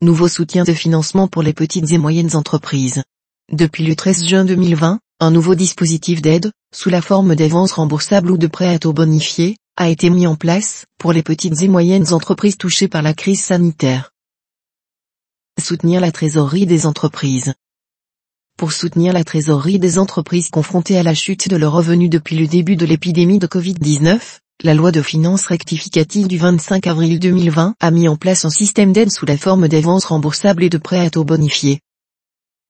nouveau soutien de financement pour les petites et moyennes entreprises. Depuis le 13 juin 2020, un nouveau dispositif d'aide, sous la forme d'avances remboursables ou de prêts à taux bonifiés, a été mis en place pour les petites et moyennes entreprises touchées par la crise sanitaire. Soutenir la trésorerie des entreprises. Pour soutenir la trésorerie des entreprises confrontées à la chute de leurs revenus depuis le début de l'épidémie de Covid-19, la loi de finances rectificative du 25 avril 2020 a mis en place un système d'aide sous la forme d'avances remboursables et de prêts à taux bonifiés.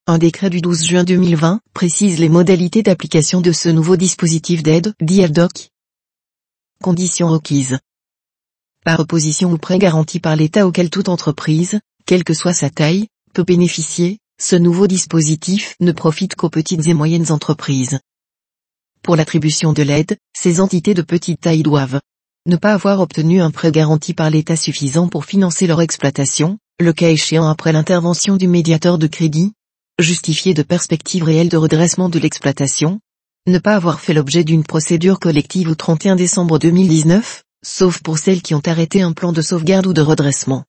Un décret du 12 juin 2020 précise les modalités d'application de ce nouveau dispositif d'aide, dit Conditions requises. Par opposition au prêt garanti par l'État auquel toute entreprise, quelle que soit sa taille, peut bénéficier, ce nouveau dispositif ne profite qu'aux petites et moyennes entreprises. Pour l'attribution de l'aide, ces entités de petite taille doivent ne pas avoir obtenu un prêt garanti par l'État suffisant pour financer leur exploitation, le cas échéant après l'intervention du médiateur de crédit, justifier de perspectives réelles de redressement de l'exploitation, ne pas avoir fait l'objet d'une procédure collective au 31 décembre 2019, sauf pour celles qui ont arrêté un plan de sauvegarde ou de redressement.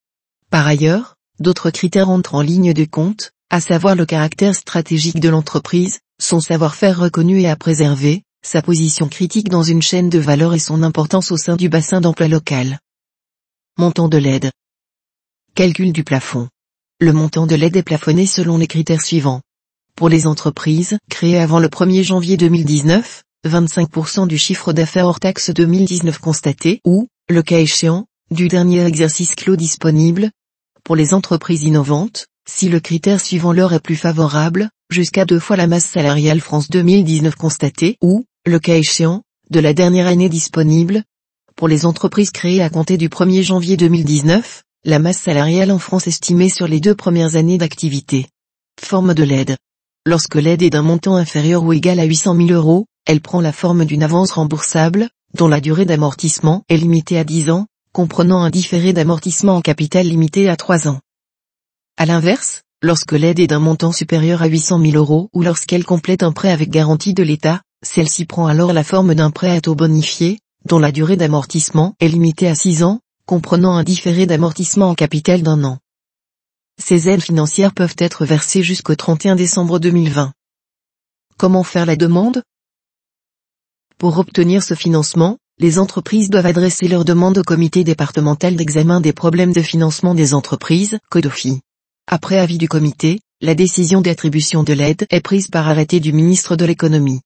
Par ailleurs, d'autres critères entrent en ligne de compte, à savoir le caractère stratégique de l'entreprise, son savoir-faire reconnu et à préserver, sa position critique dans une chaîne de valeur et son importance au sein du bassin d'emploi local. Montant de l'aide. Calcul du plafond. Le montant de l'aide est plafonné selon les critères suivants. Pour les entreprises créées avant le 1er janvier 2019, 25% du chiffre d'affaires hors taxe 2019 constaté ou, le cas échéant, du dernier exercice clos disponible. Pour les entreprises innovantes, si le critère suivant leur est plus favorable, jusqu'à deux fois la masse salariale France 2019 constatée ou, le cas échéant, de la dernière année disponible. Pour les entreprises créées à compter du 1er janvier 2019, la masse salariale en France estimée sur les deux premières années d'activité. Forme de l'aide. Lorsque l'aide est d'un montant inférieur ou égal à 800 000 euros, elle prend la forme d'une avance remboursable, dont la durée d'amortissement est limitée à 10 ans, comprenant un différé d'amortissement en capital limité à 3 ans. À l'inverse, lorsque l'aide est d'un montant supérieur à 800 000 euros ou lorsqu'elle complète un prêt avec garantie de l'État, celle-ci prend alors la forme d'un prêt à taux bonifié, dont la durée d'amortissement est limitée à 6 ans, comprenant un différé d'amortissement en capital d'un an. Ces aides financières peuvent être versées jusqu'au 31 décembre 2020. Comment faire la demande? Pour obtenir ce financement, les entreprises doivent adresser leur demande au comité départemental d'examen des problèmes de financement des entreprises, CODOFI. Après avis du comité, la décision d'attribution de l'aide est prise par arrêté du ministre de l'économie.